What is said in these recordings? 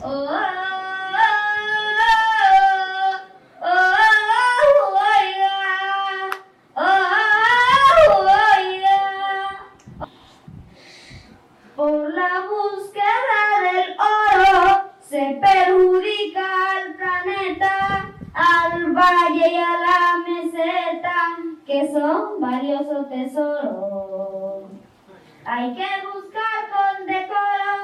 Por la búsqueda del oro se perjudica al planeta, al valle y a la meseta, que son valiosos tesoros. Hay que buscar con decoro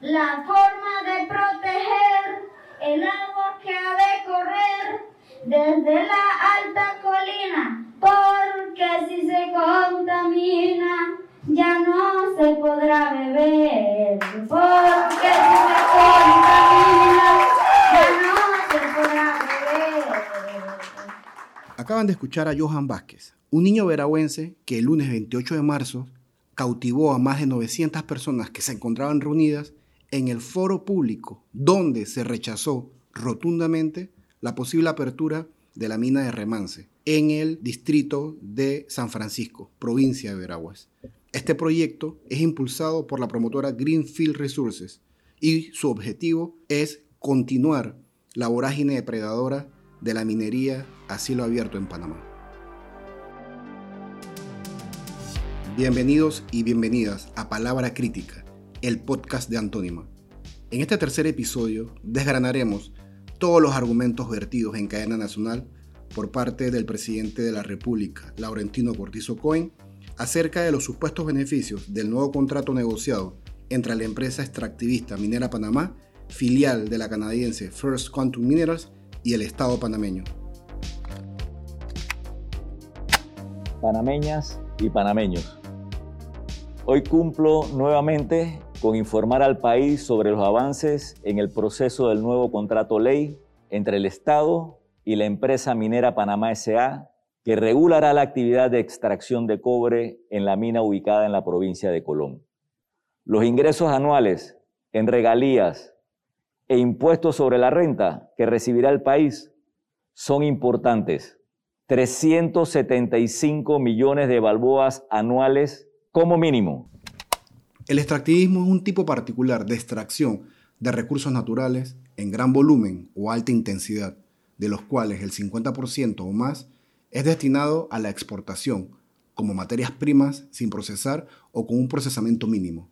la forma de proteger el agua que ha de correr desde la alta colina, porque si se contamina, ya no se podrá beber, porque si se contamina, ya no se podrá beber. Acaban de a Johan Vázquez, un niño veragüense que el lunes 28 de marzo cautivó a más de 900 personas que se encontraban reunidas en el foro público, donde se rechazó rotundamente la posible apertura de la mina de Remance en el distrito de San Francisco, provincia de Veraguas. Este proyecto es impulsado por la promotora Greenfield Resources y su objetivo es continuar la vorágine depredadora de la minería a abierto en Panamá. Bienvenidos y bienvenidas a Palabra Crítica, el podcast de Antónima. En este tercer episodio desgranaremos todos los argumentos vertidos en cadena nacional por parte del presidente de la República, Laurentino Cortizo Cohen, acerca de los supuestos beneficios del nuevo contrato negociado entre la empresa extractivista Minera Panamá, filial de la canadiense First Quantum Minerals, y el Estado panameño. Panameñas y panameños. Hoy cumplo nuevamente con informar al país sobre los avances en el proceso del nuevo contrato ley entre el Estado y la empresa minera Panamá SA, que regulará la actividad de extracción de cobre en la mina ubicada en la provincia de Colón. Los ingresos anuales en regalías e impuestos sobre la renta que recibirá el país son importantes. 375 millones de balboas anuales como mínimo. El extractivismo es un tipo particular de extracción de recursos naturales en gran volumen o alta intensidad, de los cuales el 50% o más es destinado a la exportación, como materias primas sin procesar o con un procesamiento mínimo.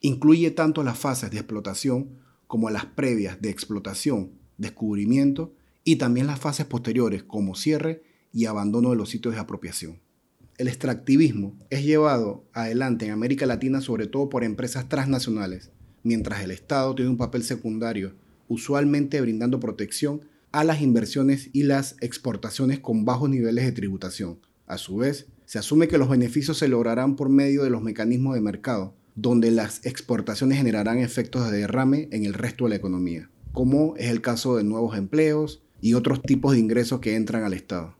Incluye tanto las fases de explotación como las previas de explotación, descubrimiento y también las fases posteriores como cierre y abandono de los sitios de apropiación. El extractivismo es llevado adelante en América Latina sobre todo por empresas transnacionales, mientras el Estado tiene un papel secundario, usualmente brindando protección a las inversiones y las exportaciones con bajos niveles de tributación. A su vez, se asume que los beneficios se lograrán por medio de los mecanismos de mercado, donde las exportaciones generarán efectos de derrame en el resto de la economía, como es el caso de nuevos empleos y otros tipos de ingresos que entran al Estado.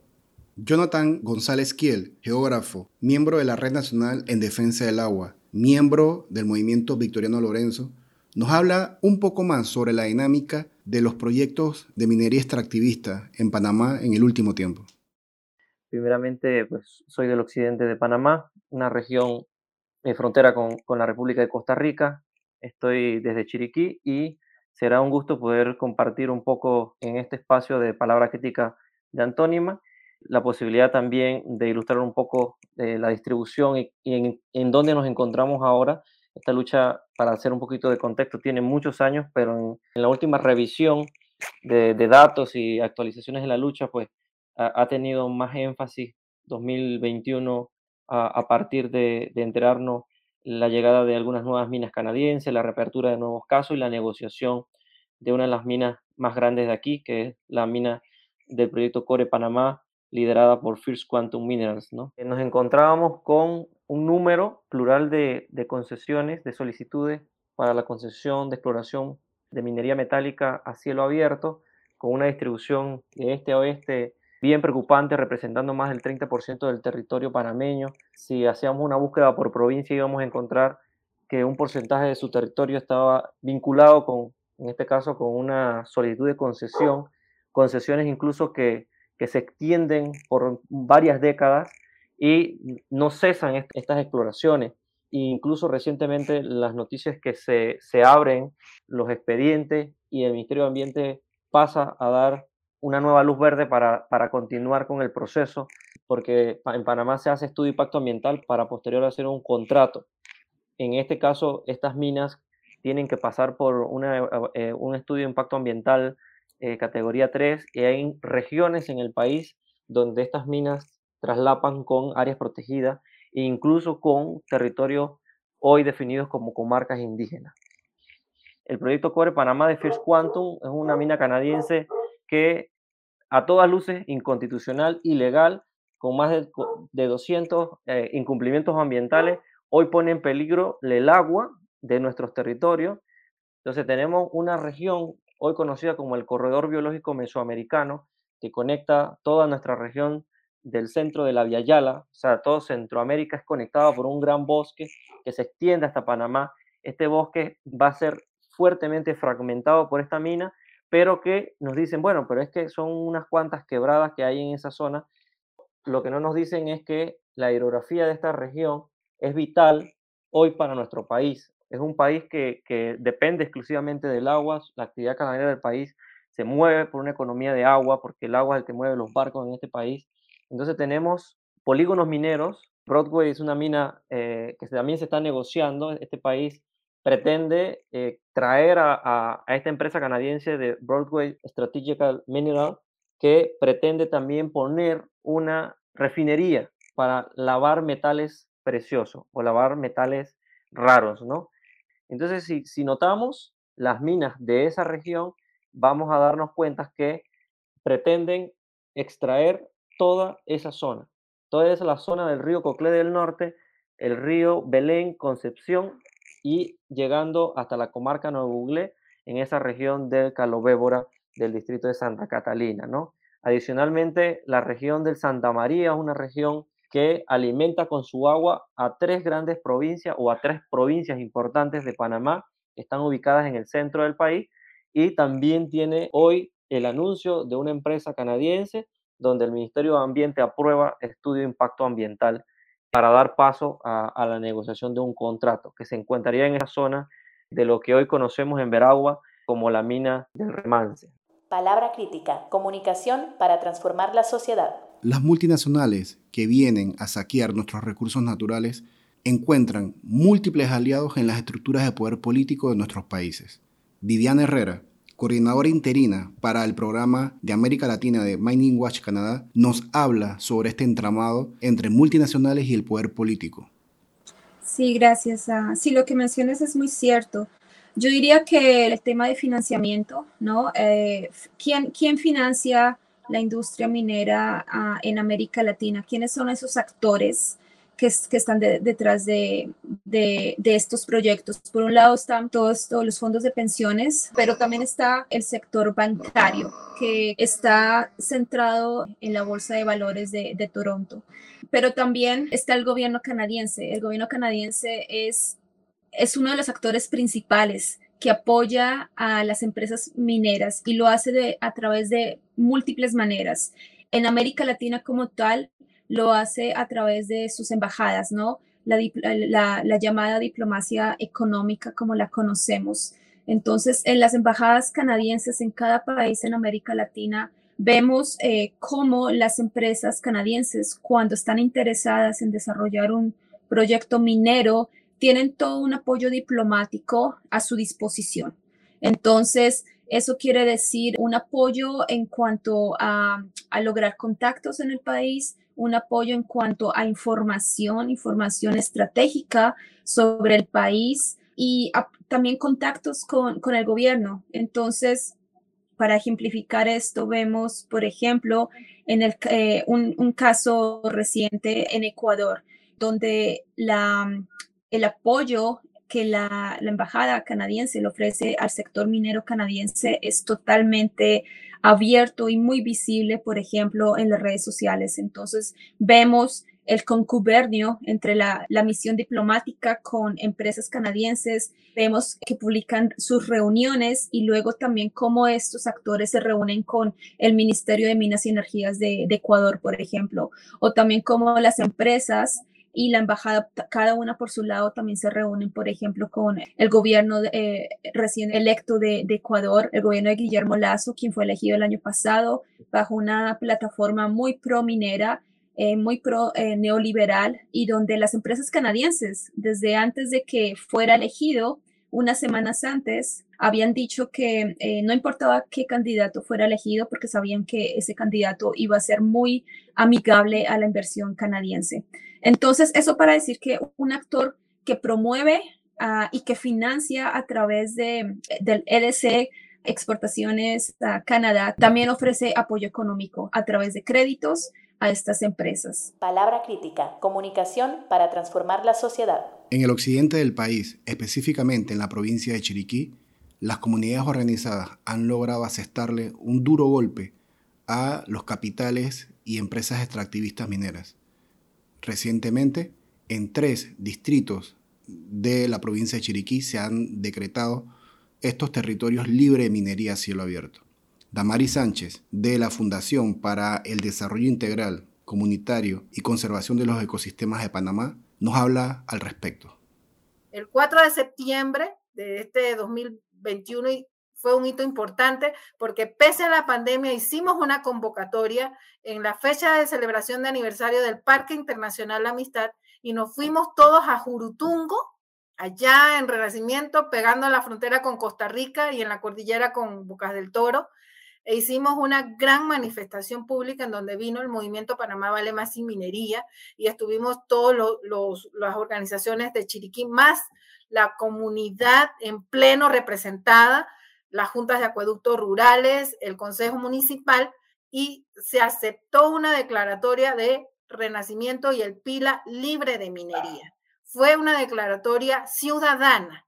Jonathan González Kiel, geógrafo, miembro de la Red Nacional en Defensa del Agua, miembro del movimiento Victoriano Lorenzo, nos habla un poco más sobre la dinámica de los proyectos de minería extractivista en Panamá en el último tiempo. Primeramente, pues soy del occidente de Panamá, una región de frontera con, con la República de Costa Rica. Estoy desde Chiriquí y será un gusto poder compartir un poco en este espacio de palabra crítica de Antónima la posibilidad también de ilustrar un poco eh, la distribución y, en, dónde nos encontramos ahora. Esta lucha, para hacer un poquito de contexto, tiene muchos años, pero en, la última revisión de, datos y actualizaciones de la lucha, pues ha, tenido más énfasis 2021 a, a partir de, de enterarnos la llegada de algunas nuevas minas canadienses, la reapertura de nuevos casos y la negociación de una de las minas más grandes de aquí, que es la mina del proyecto Core Panamá, liderada por First Quantum Minerals. ¿no? Eh, nos encontrábamos con un número plural de, de, concesiones, de solicitudes para la concesión de exploración de minería metálica a cielo abierto, con una distribución de este a oeste bien preocupante, representando más del 30% del territorio panameño. Si hacíamos una búsqueda por provincia íbamos a encontrar que un porcentaje de su territorio estaba vinculado con, en este caso, con una solicitud de concesión, concesiones incluso que que se extienden por varias décadas y no cesan estas exploraciones. incluso recientemente las noticias que se, se abren los expedientes y el Ministerio de Ambiente pasa a dar una nueva luz verde para, para, continuar con el proceso, porque en Panamá se hace estudio de impacto ambiental para posterior hacer un contrato. En este caso, estas minas tienen que pasar por una, eh, un estudio de impacto ambiental eh, categoría 3 y hay regiones en el país donde estas minas traslapan con áreas protegidas e incluso con territorios hoy definidos como comarcas indígenas. El proyecto Core Panamá de First Quantum es una mina canadiense que a todas luces inconstitucional, ilegal, con más de, 200 eh, incumplimientos ambientales, hoy pone en peligro el agua de nuestros territorios. Entonces tenemos una región hoy conocida como el Corredor Biológico Mesoamericano, que conecta toda nuestra región del centro de la Via Yala, o sea, todo Centroamérica es conectado por un gran bosque que se extiende hasta Panamá. Este bosque va a ser fuertemente fragmentado por esta mina, pero que nos dicen, bueno, pero es que son unas cuantas quebradas que hay en esa zona. Lo que no nos dicen es que la hidrografía de esta región es vital hoy para nuestro país. Es un país que, depende exclusivamente del agua, la actividad ganadera del país se mueve por una economía de agua, porque el agua es el que mueve los barcos en este país. Entonces tenemos polígonos mineros. Broadway es una mina eh, que también se está negociando. Este país pretende eh, traer a, esta empresa canadiense de Broadway Strategical Mineral, que pretende también poner una refinería para lavar metales preciosos o lavar metales raros, ¿no? Entonces, si, notamos las minas de esa región, vamos a darnos cuenta que pretenden extraer toda esa zona. Toda esa la zona del río Coclé del Norte, el río Belén, Concepción y llegando hasta la comarca Nuevo Buglé, en esa región del Calobébora del distrito de Santa Catalina, ¿no? Adicionalmente, la región del Santa María es una región que alimenta con su agua a tres grandes provincias o a tres provincias importantes de Panamá que están ubicadas en el centro del país y también tiene hoy el anuncio de una empresa canadiense donde el Ministerio de Ambiente aprueba estudio de impacto ambiental para dar paso a, la negociación de un contrato que se encontraría en esa zona de lo que hoy conocemos en Veragua como la mina del Remance. Palabra crítica, comunicación para transformar la sociedad. Las multinacionales que vienen a saquear nuestros recursos naturales encuentran múltiples aliados en las estructuras de poder político de nuestros países. Viviana Herrera, coordinadora interina para el programa de América Latina de Mining Watch Canadá, nos habla sobre este entramado entre multinacionales y el poder político. Sí, gracias. Sí, lo que mencionas es muy cierto. Yo diría que el tema de financiamiento, ¿no? Eh, ¿quién, ¿Quién financia la industria minera ah, en América Latina? ¿Quiénes son esos actores? que, están detrás de, estos proyectos. Por un lado están todos, los fondos de pensiones, pero también está el sector bancario, que está centrado en la Bolsa de Valores de, Toronto. Pero también está el gobierno canadiense. El gobierno canadiense es uno de los actores principales que apoya a las empresas mineras y lo hace a través de múltiples maneras. En América Latina como tal, lo hace a través de sus embajadas, ¿no? La, llamada diplomacia económica como la conocemos. Entonces, en las embajadas canadienses en cada país en América Latina, vemos eh, cómo las empresas canadienses, cuando están interesadas en desarrollar un proyecto minero, tienen todo un apoyo diplomático a su disposición. Entonces, eso quiere decir un apoyo en cuanto a, a lograr contactos en el país, un apoyo en cuanto a información, información estratégica sobre el país y también contactos con, el gobierno. Entonces, para ejemplificar esto, vemos, por ejemplo, en el, eh, un, caso reciente en Ecuador, donde la, el apoyo que la, embajada canadiense le ofrece al sector minero canadiense es totalmente abierto y muy visible, por ejemplo, en las redes sociales. Entonces, vemos el concubernio entre la, misión diplomática con empresas canadienses. Vemos que publican sus reuniones y luego también cómo estos actores se reúnen con el Ministerio de Minas y Energías de, Ecuador, por ejemplo, o también cómo las empresas y la embajada, cada una por su lado, también se reúnen, por ejemplo, con el gobierno eh, recién electo de, Ecuador, el gobierno de Guillermo Lazo, quien fue elegido el año pasado bajo una plataforma muy pro minera, eh, muy pro eh, neoliberal y donde las empresas canadienses, desde antes de que fuera elegido, unas semanas antes, habían dicho que eh, no importaba qué candidato fuera elegido porque sabían que ese candidato iba a ser muy amigable a la inversión canadiense. Entonces, eso para decir que un actor que promueve ah, y que financia a través de, del EDC exportaciones a Canadá, también ofrece apoyo económico a través de créditos a estas empresas. Palabra crítica, comunicación para transformar la sociedad. En el occidente del país, específicamente en la provincia de Chiriquí, las comunidades organizadas han logrado asestarle un duro golpe a los capitales y empresas extractivistas mineras. Recientemente, en tres distritos de la provincia de Chiriquí se han decretado estos territorios libres de minería a cielo abierto. Damari Sánchez, de la Fundación para el Desarrollo Integral, Comunitario y Conservación de los Ecosistemas de Panamá, nos habla al respecto. El 4 de septiembre de este 2020, 21 y fue un hito importante porque pese a la pandemia hicimos una convocatoria en la fecha de celebración de aniversario del Parque Internacional La Amistad y nos fuimos todos a Jurutungo, allá en Renacimiento, pegando a la frontera con Costa Rica y en la cordillera con Bocas del Toro. E hicimos una gran manifestación pública en donde vino el movimiento Panamá Vale Más Sin Minería y estuvimos todas las organizaciones de Chiriquí, más la comunidad en pleno representada, las juntas de acueductos rurales, el Consejo Municipal, y se aceptó una declaratoria de renacimiento y el Pila libre de minería. Fue una declaratoria ciudadana,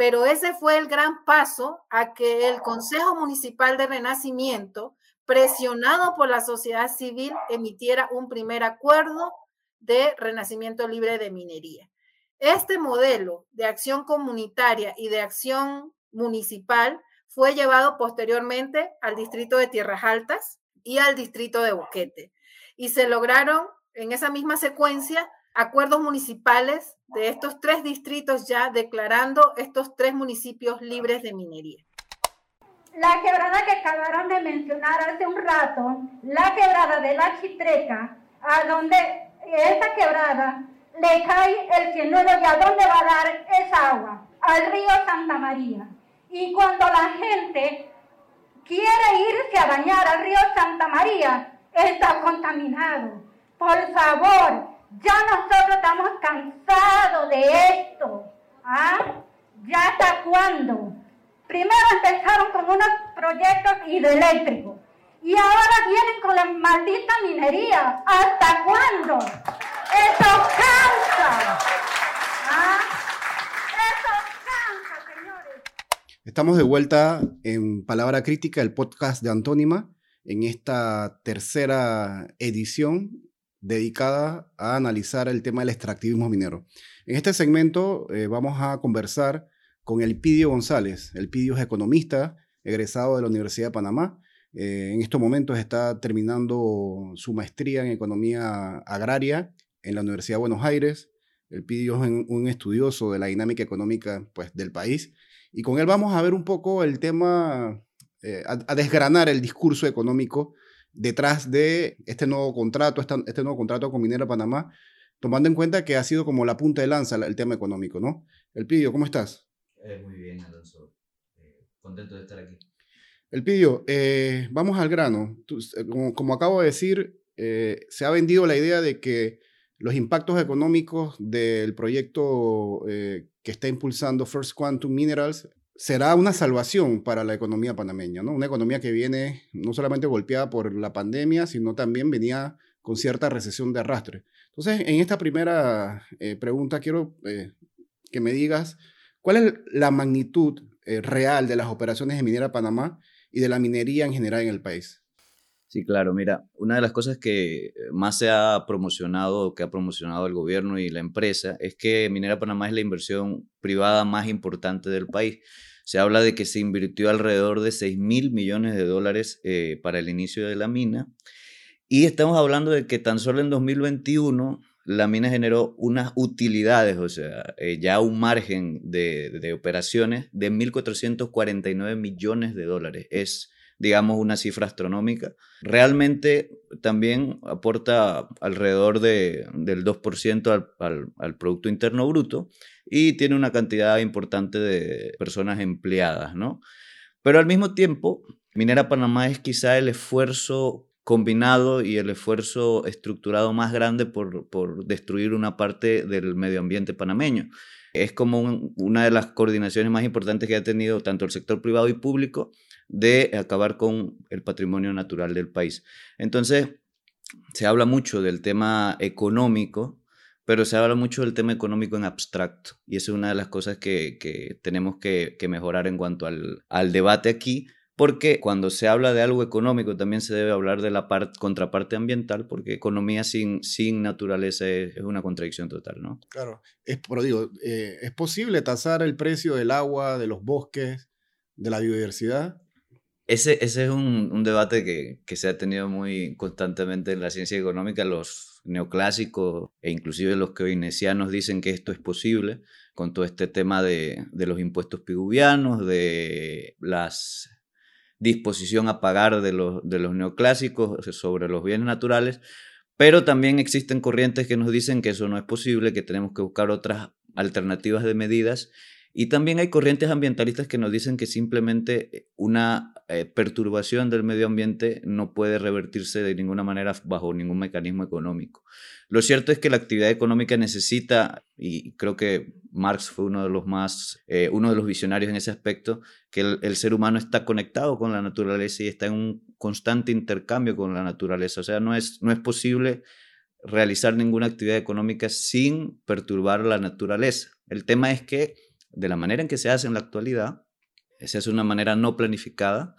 pero ese fue el gran paso a que el Consejo Municipal de Renacimiento, presionado por la sociedad civil, emitiera un primer acuerdo de renacimiento libre de minería. Este modelo de acción comunitaria y de acción municipal fue llevado posteriormente al distrito de Tierras Altas y al distrito de Boquete. Y se lograron en esa misma secuencia acuerdos municipales de estos tres distritos ya declarando estos tres municipios libres de minería. La quebrada que acabaron de mencionar hace un rato, la quebrada de la Chitreca, a donde esa quebrada le cae el cielo y a dónde va a dar esa agua, al río Santa María. Y cuando la gente quiere irse a bañar al río Santa María, está contaminado. Por favor, ya nosotros estamos cansados de esto. ¿Ah? ¿Ya hasta cuándo? Primero empezaron con unos proyectos hidroeléctricos y ahora vienen con la maldita minería. ¿Hasta cuándo? Eso cansa. ¿Ah? Eso cansa, señores. Estamos de vuelta en Palabra Crítica, el podcast de Antónima, en esta tercera edición dedicada a analizar el tema del extractivismo minero. En este segmento eh, vamos a conversar con Elpidio González. Elpidio es economista, egresado de la Universidad de Panamá. Eh, en estos momentos está terminando su maestría en economía agraria en la Universidad de Buenos Aires. Él pidió un, un estudioso de la dinámica económica pues, del país. Y con él vamos a ver un poco el tema, eh, a, desgranar el discurso económico detrás de este nuevo contrato, este, nuevo contrato con Minera Panamá, tomando en cuenta que ha sido como la punta de lanza el tema económico, ¿no? El Pidio, ¿cómo estás? Eh, muy bien, Alonso. Eh, contento de estar aquí. El Pidio, vamos al grano. como, como, acabo de decir, se ha vendido la idea de que los impactos económicos del proyecto eh, que está impulsando First Quantum Minerals será una salvación para la economía panameña, ¿no? Una economía que viene no solamente golpeada por la pandemia, sino también venía con cierta recesión de arrastre. Entonces, en esta primera eh, pregunta quiero eh, que me digas cuál es la magnitud real de las operaciones de Minera Panamá y de la minería en general en el país. Sí, claro, mira, una de las cosas que eh, más se ha promocionado, que ha promocionado el gobierno y la empresa, es que Minera Panamá es la inversión privada más importante del país. Se habla de que se invirtió alrededor de 6 mil millones de dólares eh, para el inicio de la mina. Y estamos hablando de que tan solo en 2021 la mina generó unas utilidades, o sea, eh, ya un margen de, de operaciones de 1.449 millones de dólares. Es, digamos, una cifra astronómica. Realmente también aporta alrededor de, del 2% al, al, al Producto Interno Bruto y tiene una cantidad importante de personas empleadas, ¿no? Pero al mismo tiempo, Minera Panamá es quizá el esfuerzo combinado y el esfuerzo estructurado más grande por, por destruir una parte del medio ambiente panameño. Es como un- una de las coordinaciones más importantes que ha tenido tanto el sector privado y público de acabar con el patrimonio natural del país. Entonces, se habla mucho del tema económico, pero se habla mucho del tema económico en abstracto. Y esa es una de las cosas que, que tenemos que, mejorar en cuanto al, al debate aquí, porque cuando se habla de algo económico también se debe hablar de la par- contraparte ambiental, porque economía sin, sin naturaleza es, es una contradicción total, ¿no? Claro, es, pero digo, eh, ¿es posible tasar el precio del agua, de los bosques, de la biodiversidad? Ese, ese es un, un debate que, que se ha tenido muy constantemente en la ciencia económica. Los neoclásicos e inclusive los keynesianos dicen que esto es posible con todo este tema de, de los impuestos piguvianos, de las disposición a pagar de los, de los neoclásicos sobre los bienes naturales, pero también existen corrientes que nos dicen que eso no es posible, que tenemos que buscar otras alternativas de medidas y también hay corrientes ambientalistas que nos dicen que simplemente una eh, perturbación del medio ambiente no puede revertirse de ninguna manera bajo ningún mecanismo económico. Lo cierto es que la actividad económica necesita, y creo que Marx fue uno de los más, eh, uno de los visionarios en ese aspecto, que el, el ser humano está conectado con la naturaleza y está en un constante intercambio con la naturaleza. O sea, no es, no es posible realizar ninguna actividad económica sin perturbar la naturaleza. El tema es que de la manera en que se hace en la actualidad, se hace de una manera no planificada,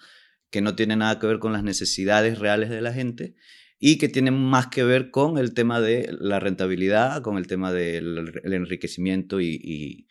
que no tiene nada que ver con las necesidades reales de la gente y que tiene más que ver con el tema de la rentabilidad, con el tema del el enriquecimiento y,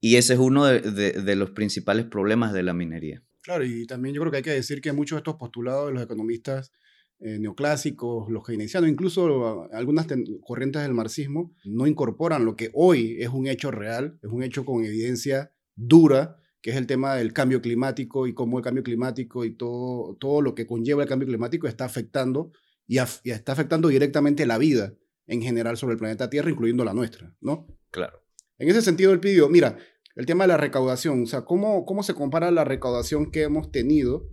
ese es uno de los principales problemas de la minería. Claro, y también yo creo que hay que decir que muchos de estos postulados de los economistas eh, neoclásicos, los keynesianos, incluso algunas corrientes del marxismo, no incorporan lo que hoy es un hecho real, es un hecho con evidencia dura, que es el tema del cambio climático y cómo el cambio climático y todo, todo lo que conlleva el cambio climático está afectando y, af y está afectando directamente la vida en general sobre el planeta Tierra, incluyendo la nuestra, ¿no? Claro. En ese sentido, él pidió, mira, el tema de la recaudación, o sea, ¿cómo, cómo se compara la recaudación que hemos tenido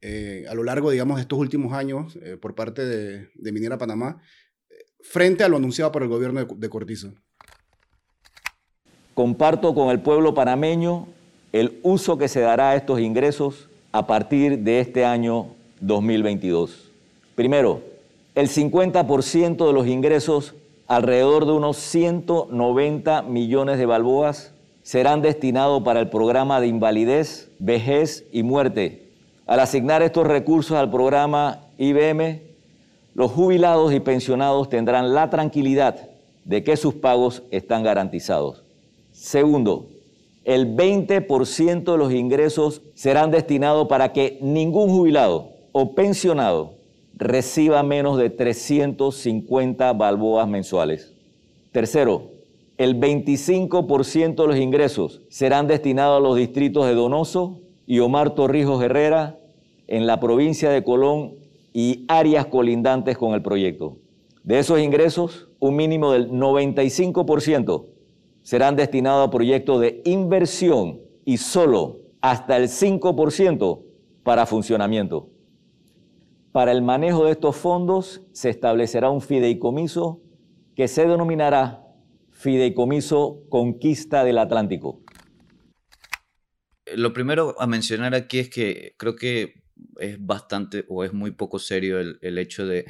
eh, a lo largo, digamos, de estos últimos años eh, por parte de, de, Minera Panamá eh, frente a lo anunciado por el gobierno de, de Cortizo? Comparto con el pueblo panameño el uso que se dará a estos ingresos a partir de este año 2022. Primero, el 50% de los ingresos, alrededor de unos 190 millones de balboas, serán destinados para el programa de invalidez, vejez y muerte. Al asignar estos recursos al programa IBM, los jubilados y pensionados tendrán la tranquilidad de que sus pagos están garantizados. Segundo, el 20% de los ingresos serán destinados para que ningún jubilado o pensionado reciba menos de 350 balboas mensuales. Tercero, el 25% de los ingresos serán destinados a los distritos de Donoso y Omar Torrijos Herrera en la provincia de Colón y áreas colindantes con el proyecto. De esos ingresos, un mínimo del 95% serán destinados a proyectos de inversión y solo hasta el 5% para funcionamiento. Para el manejo de estos fondos se establecerá un fideicomiso que se denominará Fideicomiso Conquista del Atlántico. Lo primero a mencionar aquí es que creo que es bastante o es muy poco serio el, el hecho de,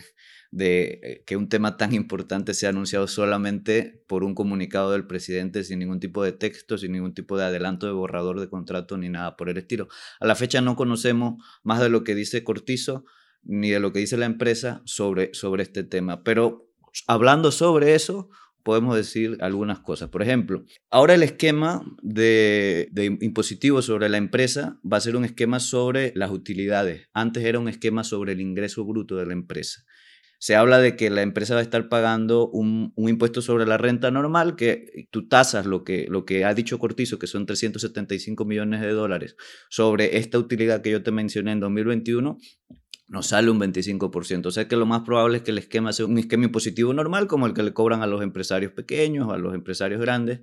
de, que un tema tan importante sea anunciado solamente por un comunicado del presidente sin ningún tipo de texto, sin ningún tipo de adelanto de borrador de contrato ni nada por el estilo. A la fecha no conocemos más de lo que dice Cortizo ni de lo que dice la empresa sobre, sobre este tema, pero hablando sobre eso, podemos decir algunas cosas. Por ejemplo, ahora el esquema de, impositivo sobre la empresa va a ser un esquema sobre las utilidades. Antes era un esquema sobre el ingreso bruto de la empresa. se habla de que la empresa va a estar pagando un, impuesto sobre la renta normal, que tú tasas lo que, lo que ha dicho Cortizo, que son 375 millones de dólares, sobre esta utilidad que yo te mencioné en 2021, nos sale un 25%. O sea que lo más probable es que el esquema sea un esquema impositivo normal, como el que le cobran a los empresarios pequeños, a los empresarios grandes.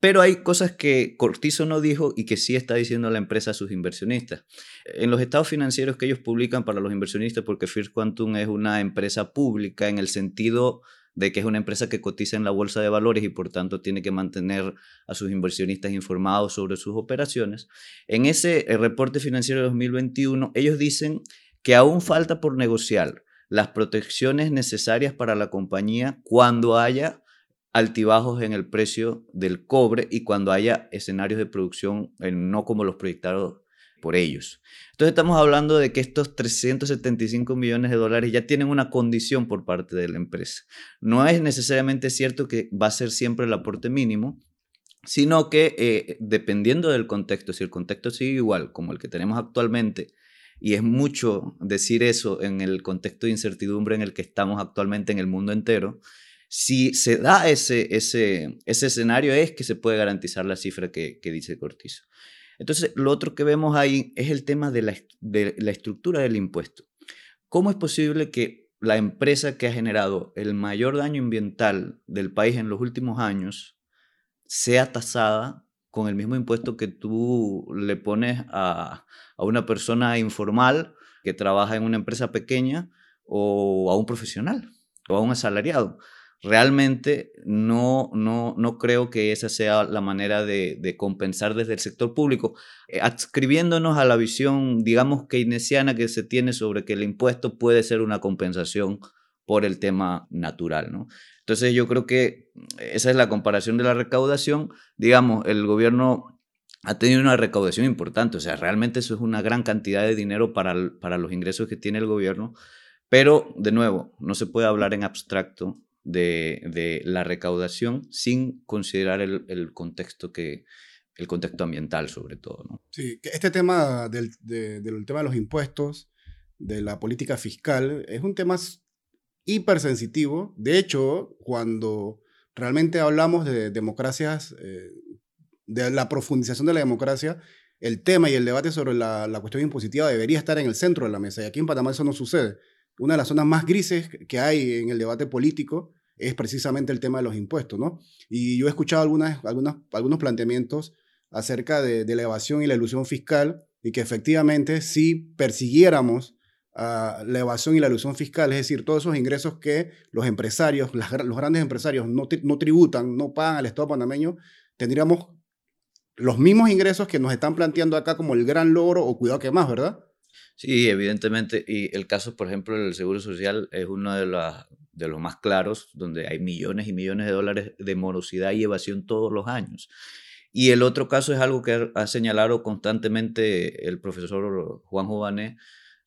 Pero hay cosas que Cortizo no dijo y que sí está diciendo la empresa a sus inversionistas. En los estados financieros que ellos publican para los inversionistas, porque First Quantum es una empresa pública en el sentido de que es una empresa que cotiza en la bolsa de valores y por tanto tiene que mantener a sus inversionistas informados sobre sus operaciones. En ese reporte financiero de 2021, ellos dicen que aún falta por negociar las protecciones necesarias para la compañía cuando haya altibajos en el precio del cobre y cuando haya escenarios de producción no como los proyectados por ellos. Entonces estamos hablando de que estos 375 millones de dólares ya tienen una condición por parte de la empresa. No es necesariamente cierto que va a ser siempre el aporte mínimo, sino que eh, dependiendo del contexto, si el contexto sigue igual como el que tenemos actualmente, y es mucho decir eso en el contexto de incertidumbre en el que estamos actualmente en el mundo entero, si se da ese, ese, ese escenario es que se puede garantizar la cifra que, dice Cortizo. Entonces, lo otro que vemos ahí es el tema de la, de la estructura del impuesto. ¿Cómo es posible que la empresa que ha generado el mayor daño ambiental del país en los últimos años sea tasada con el mismo impuesto que tú le pones a, a, una persona informal que trabaja en una empresa pequeña o a un profesional o a un asalariado realmente no, no, no creo que esa sea la manera de, compensar desde el sector público, eh, adscribiéndonos a la visión, digamos, keynesiana que se tiene sobre que el impuesto puede ser una compensación por el tema natural, ¿no? Entonces yo creo que esa es la comparación de la recaudación. Digamos, el gobierno ha tenido una recaudación importante, o sea, realmente eso es una gran cantidad de dinero para, para los ingresos que tiene el gobierno, pero de nuevo, no se puede hablar en abstracto de, la recaudación sin considerar el, contexto que el contexto ambiental sobre todo. ¿no? Sí, este tema del, tema de los impuestos, de la política fiscal, es un tema hipersensitivo. De hecho, cuando realmente hablamos de democracias, eh, de la profundización de la democracia, el tema y el debate sobre la, cuestión impositiva debería estar en el centro de la mesa. Y aquí en Panamá eso no sucede una de las zonas más grises que hay en el debate político es precisamente el tema de los impuestos, ¿no? Y yo he escuchado algunas, algunas, algunos planteamientos acerca de, la evasión y la ilusión fiscal y que efectivamente si persiguiéramos la evasión y la ilusión fiscal, es decir, todos esos ingresos que los empresarios, los grandes empresarios no, tributan, no pagan al Estado panameño, tendríamos los mismos ingresos que nos están planteando acá como el gran logro o cuidado que más, ¿verdad? Sí, evidentemente. Y el caso, por ejemplo, del Seguro Social es uno de, de los más claros, donde hay millones y millones de dólares de morosidad y evasión todos los años. Y el otro caso es algo que ha señalado constantemente el profesor Juan Jované,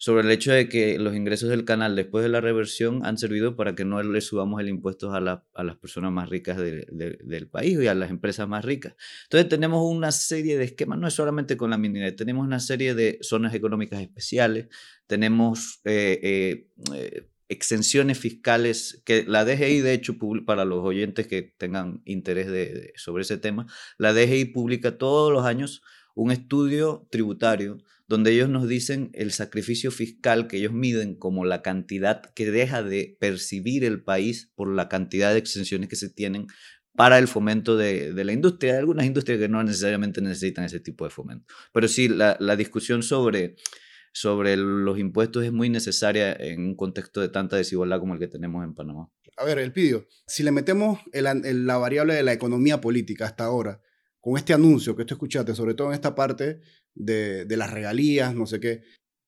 sobre el hecho de que los ingresos del canal después de la reversión han servido para que no le subamos el impuesto a, las personas más ricas del país y a las empresas más ricas. Entonces tenemos una serie de esquemas, no es solamente con la minería, tenemos una serie de zonas económicas especiales, tenemos eh, eh, eh, exenciones fiscales que la DGI, de hecho, para los oyentes que tengan interés sobre ese tema, la DGI publica todos los años un estudio tributario donde ellos nos dicen el sacrificio fiscal que ellos miden como la cantidad que deja de percibir el país por la cantidad de exenciones que se tienen para el fomento de, la industria. Hay algunas industrias que no necesariamente necesitan ese tipo de fomento. Pero sí, la, discusión sobre, sobre los impuestos es muy necesaria en un contexto de tanta desigualdad como el que tenemos en Panamá. A ver, Elpidio, si le metemos la variable de la economía política hasta ahora, con este anuncio que tú escuchaste, sobre todo en esta parte de, las regalías, no sé qué,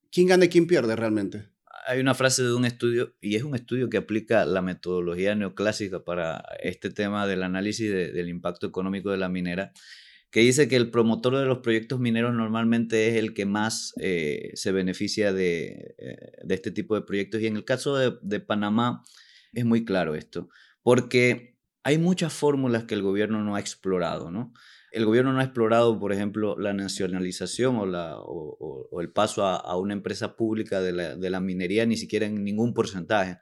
¿quién gana y quién pierde realmente? Hay una frase de un estudio, y es un estudio que aplica la metodología neoclásica para este tema del análisis del impacto económico de la minera, que dice que el promotor de los proyectos mineros normalmente es el que más eh, se beneficia de, eh, de, este tipo de proyectos. Y en el caso de Panamá es muy claro esto, porque hay muchas fórmulas que el gobierno no ha explorado, ¿no? El gobierno no ha explorado, por ejemplo, la nacionalización o, el paso a, una empresa pública de la, minería, ni siquiera en ningún porcentaje.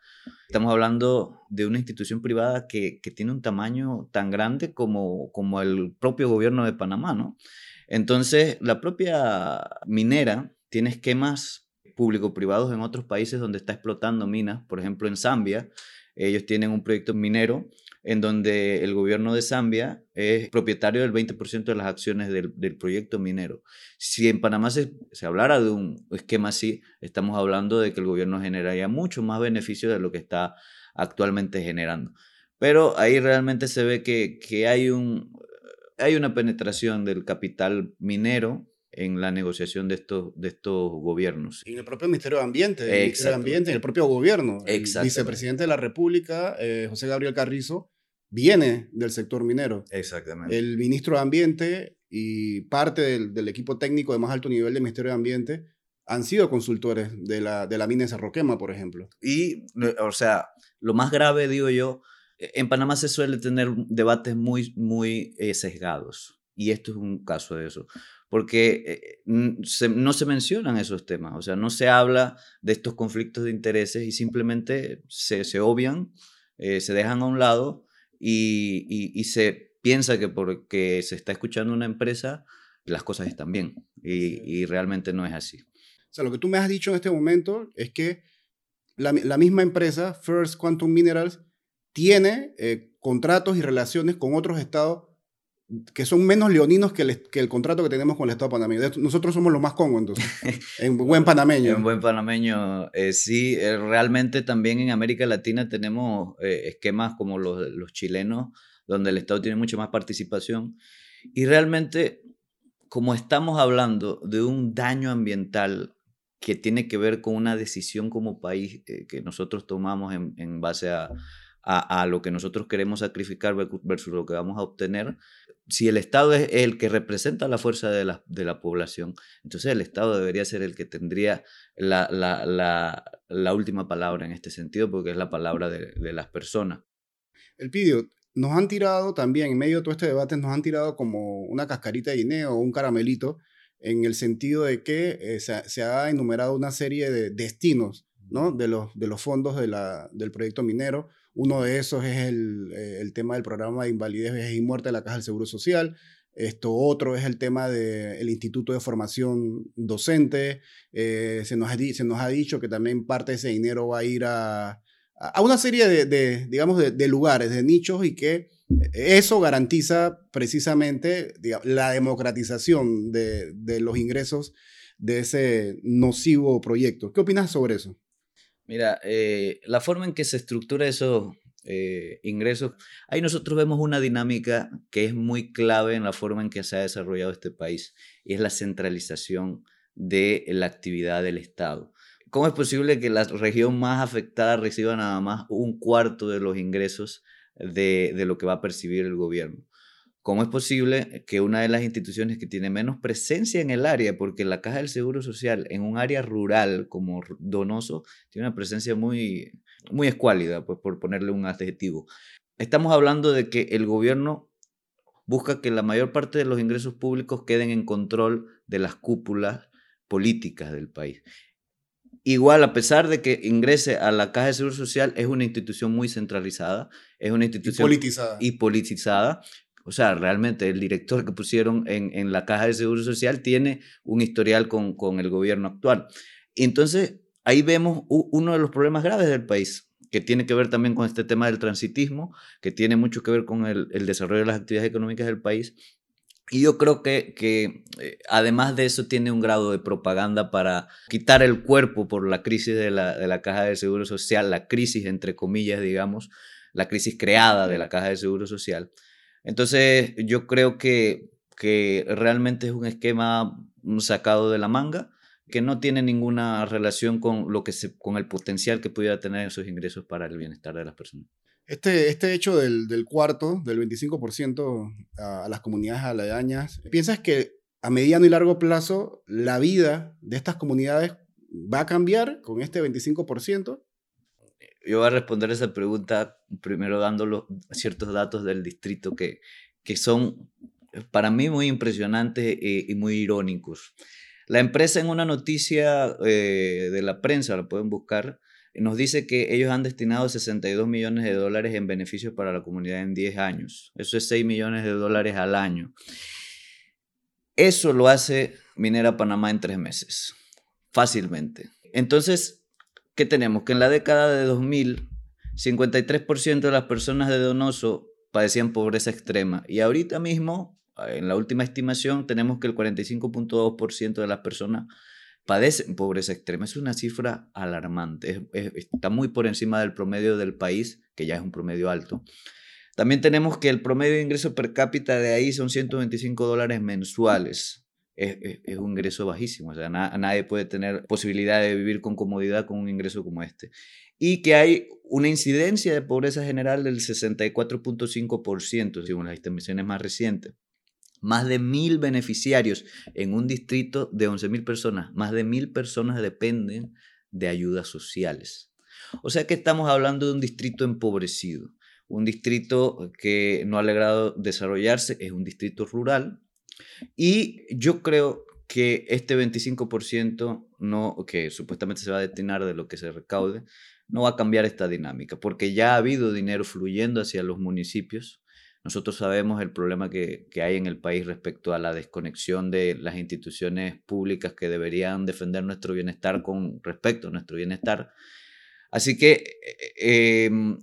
Estamos hablando de una institución privada que, que tiene un tamaño tan grande como, como el propio gobierno de Panamá, ¿no? Entonces, la propia minera tiene esquemas público-privados en otros países donde está explotando minas, por ejemplo, en Zambia, ellos tienen un proyecto minero en donde el gobierno de Zambia es propietario del 20% de las acciones del, del, proyecto minero. Si en Panamá se, se, hablara de un esquema así, estamos hablando de que el gobierno generaría mucho más beneficio de lo que está actualmente generando. Pero ahí realmente se ve que, que hay, un, hay una penetración del capital minero en la negociación de estos, de estos gobiernos. En el propio Ministerio de Ambiente, el Ministerio de Ambiente, en el propio gobierno. El vicepresidente de la República, eh, José Gabriel Carrizo, viene del sector minero. Exactamente. El ministro de Ambiente y parte del, del, equipo técnico de más alto nivel del Ministerio de Ambiente han sido consultores de la, de la mina de Cerroquema, por ejemplo. Y, o sea, lo más grave, digo yo, en Panamá se suele tener debates muy, muy eh, sesgados. Y esto es un caso de eso porque eh, se, no se mencionan esos temas, o sea, no se habla de estos conflictos de intereses y simplemente se, se obvian, eh, se dejan a un lado y, y, y, se piensa que porque se está escuchando una empresa, las cosas están bien y, y, realmente no es así. O sea, lo que tú me has dicho en este momento es que la, la misma empresa, First Quantum Minerals, tiene eh, contratos y relaciones con otros estados que son menos leoninos que el, que el contrato que tenemos con el Estado panameño. Nosotros somos los más congos, entonces, en buen panameño. En buen panameño, eh, sí. Eh, realmente también en América Latina tenemos eh, esquemas como los, los chilenos, donde el Estado tiene mucha más participación. Y realmente, como estamos hablando de un daño ambiental que tiene que ver con una decisión como país eh, que nosotros tomamos en, en base a, a, a, lo que nosotros queremos sacrificar versus lo que vamos a obtener, si el Estado es el que representa la fuerza de la, de la población, entonces el Estado debería ser el que tendría la, la, la, la última palabra en este sentido, porque es la palabra de, de las personas. El pidio, nos han tirado también, en medio de todo este debate, nos han tirado como una cascarita de guineo o un caramelito, en el sentido de que eh, se, se, ha enumerado una serie de destinos ¿no? de, los, de los fondos de la, del proyecto minero uno de esos es el, eh, el tema del programa de invalidez, vejez y muerte de la Caja del Seguro Social. Esto otro es el tema del Instituto de Formación Docente. Eh, se, nos ha, dicho que también parte de ese dinero va a ir a, una serie de, digamos, de, lugares, de nichos y que eso garantiza precisamente la democratización de, de los ingresos de ese nocivo proyecto. ¿Qué opinas sobre eso? Mira, eh, la forma en que se estructura esos eh, ingresos, ahí nosotros vemos una dinámica que es muy clave en la forma en que se ha desarrollado este país, y es la centralización de la actividad del Estado. ¿Cómo es posible que la región más afectada reciba nada más un cuarto de los ingresos de, de lo que va a percibir el gobierno? ¿Cómo es posible que una de las instituciones que tiene menos presencia en el área, porque la Caja del Seguro Social en un área rural como Donoso tiene una presencia muy, muy escuálida, pues por ponerle un adjetivo? Estamos hablando de que el gobierno busca que la mayor parte de los ingresos públicos queden en control de las cúpulas políticas del país. Igual, a pesar de que ingrese a la Caja de Seguro Social, es una institución muy centralizada, es una institución... Y politizada. Y politizada, o sea, realmente el director que pusieron en, en la caja de seguro social tiene un historial con, con el gobierno actual. Entonces, ahí vemos uno de los problemas graves del país, que tiene que ver también con este tema del transitismo, que tiene mucho que ver con el, el desarrollo de las actividades económicas del país. Y yo creo que, que eh, además de eso tiene un grado de propaganda para quitar el cuerpo por la crisis de la, de la caja de seguro social, la crisis entre comillas, digamos, la crisis creada de la caja de seguro social. Entonces, yo creo que, que realmente es un esquema sacado de la manga que no tiene ninguna relación con, lo que se, con el potencial que pudiera tener esos ingresos para el bienestar de las personas. Este, este hecho del, del cuarto, del 25% a, a las comunidades aledañas, ¿piensas que a mediano y largo plazo la vida de estas comunidades va a cambiar con este 25%? Yo voy a responder esa pregunta primero dando ciertos datos del distrito que, que son para mí muy impresionantes y, y muy irónicos. La empresa en una noticia eh, de la prensa, la pueden buscar, nos dice que ellos han destinado 62 millones de dólares en beneficios para la comunidad en 10 años. Eso es 6 millones de dólares al año. Eso lo hace Minera Panamá en tres meses, fácilmente. Entonces, ¿qué tenemos? Que en la década de 2000, 53% de las personas de Donoso padecían pobreza extrema y ahorita mismo, en la última estimación, tenemos que el 45.2% de las personas padecen pobreza extrema. Es una cifra alarmante, está muy por encima del promedio del país, que ya es un promedio alto. También tenemos que el promedio de ingreso per cápita de ahí son 125 dólares mensuales. Es, un ingreso bajísimo, o sea, nadie puede tener posibilidad de vivir con comodidad con un ingreso como este. Y que hay una incidencia de pobreza general del 64.5%, según las estimaciones más recientes más de mil beneficiarios en un distrito de 11 mil personas. Más de mil personas dependen de ayudas sociales. O sea que estamos hablando de un distrito empobrecido, un distrito que no ha logrado desarrollarse, es un distrito rural. Y yo creo que este 25% no, que supuestamente se va a destinar de lo que se recaude, no va a cambiar esta dinámica, porque ya ha habido dinero fluyendo hacia los municipios nosotros sabemos el problema que, hay en el país respecto a la desconexión de las instituciones públicas que deberían defender nuestro bienestar con respecto a nuestro bienestar. Así que eh, em,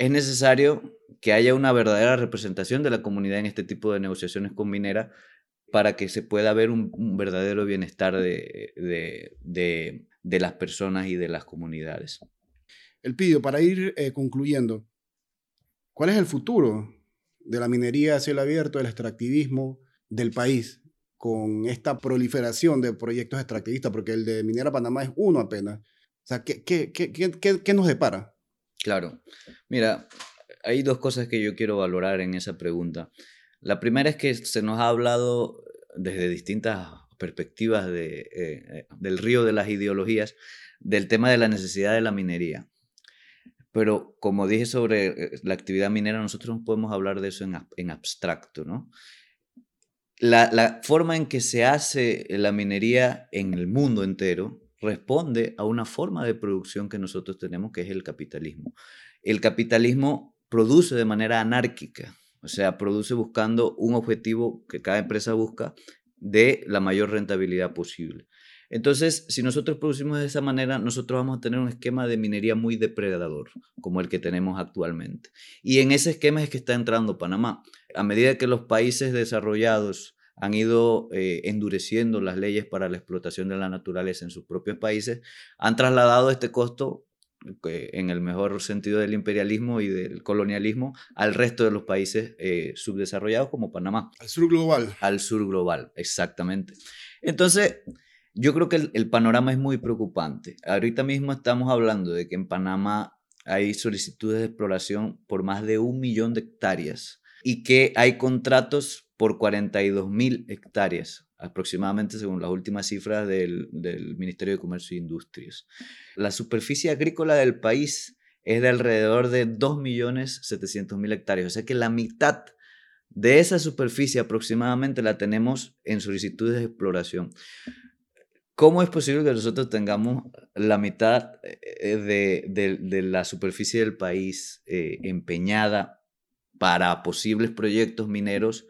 es necesario que haya una verdadera representación de la comunidad en este tipo de negociaciones con Minera para que se pueda ver un, verdadero bienestar de, de, las personas y de las comunidades. El pido, para ir eh, concluyendo, ¿cuál es el futuro de la minería a cielo abierto, del extractivismo del país, con esta proliferación de proyectos extractivistas, porque el de Minera Panamá es uno apenas. O sea, ¿qué, qué, qué, qué nos depara? Claro. Mira, hay dos cosas que yo quiero valorar en esa pregunta. La primera es que se nos ha hablado desde distintas perspectivas de, eh, del río de las ideologías del tema de la necesidad de la minería. Pero como dije sobre eh, la actividad minera, nosotros no podemos hablar de eso en, en abstracto, ¿no? La, la, forma en que se hace la minería en el mundo entero responde a una forma de producción que nosotros tenemos, que es el capitalismo. El capitalismo produce de manera anárquica, o sea, produce buscando un objetivo que cada empresa busca de la mayor rentabilidad posible. Entonces, si nosotros producimos de esa manera, nosotros vamos a tener un esquema de minería muy depredador, como el que tenemos actualmente. Y en ese esquema es que está entrando Panamá. A medida que los países desarrollados han ido eh, endureciendo las leyes para la explotación de la naturaleza en sus propios países, han trasladado este costo eh, en el mejor sentido del imperialismo y del colonialismo al resto de los países eh, subdesarrollados como Panamá. Al sur global. Al sur global, exactamente. Entonces, yo creo que el, panorama es muy preocupante. Ahorita mismo estamos hablando de que en Panamá hay solicitudes de exploración por más de un millón de hectáreas y que hay contratos por 42 mil hectáreas, aproximadamente según las últimas cifras del, del Ministerio de Comercio e Industrias. La superficie agrícola del país es de alrededor de 2.700.000 hectáreas, o sea que la mitad de esa superficie aproximadamente la tenemos en solicitudes de exploración. ¿Cómo es posible que nosotros tengamos la mitad eh, de, la superficie del país eh, empeñada para posibles proyectos mineros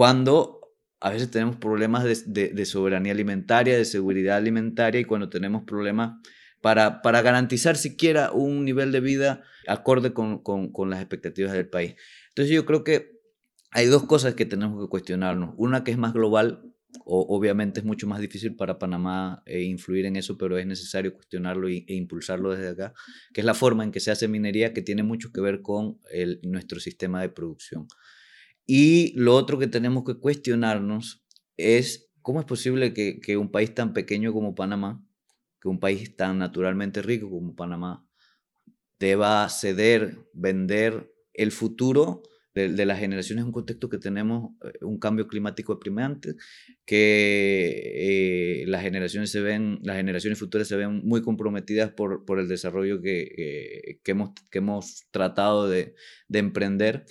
cuando a veces tenemos problemas de, soberanía alimentaria, de seguridad alimentaria y cuando tenemos problemas para, para garantizar siquiera un nivel de vida acorde con, con las expectativas del país? Entonces yo creo que hay dos cosas que tenemos que cuestionarnos. Una que es más global, obviamente es mucho más difícil para Panamá eh, influir en eso, pero es necesario cuestionarlo e, impulsarlo desde acá, que es la forma en que se hace minería que tiene mucho que ver con nuestro sistema de producción. Y lo otro que tenemos que cuestionarnos es cómo es posible que, que un país tan pequeño como Panamá, que un país tan naturalmente rico como Panamá, deba ceder, vender el futuro de, las generaciones, un contexto que tenemos eh, un cambio climático deprimente, que eh, las generaciones se ven, las generaciones futuras se ven muy comprometidas por, por el desarrollo que, que, hemos, que hemos tratado de, de emprender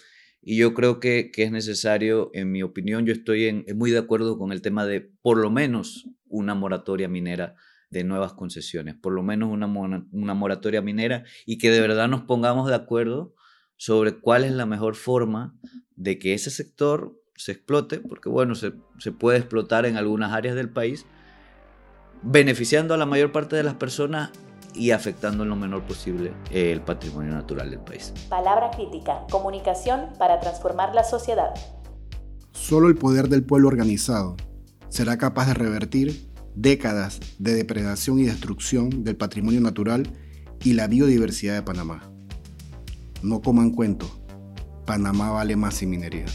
Y yo creo que, es necesario, en mi opinión, yo estoy en, muy de acuerdo con el tema de por lo menos una moratoria minera de nuevas concesiones, por lo menos una, una moratoria minera y que de verdad nos pongamos de acuerdo sobre cuál es la mejor forma de que ese sector se explote, porque bueno, se, se puede explotar en algunas áreas del país, beneficiando a la mayor parte de las personas y afectando en lo menor posible el patrimonio natural del país. Palabra crítica, comunicación para transformar la sociedad. Solo el poder del pueblo organizado será capaz de revertir décadas de depredación y destrucción del patrimonio natural y la biodiversidad de Panamá. No coman cuento, Panamá vale más sin minería.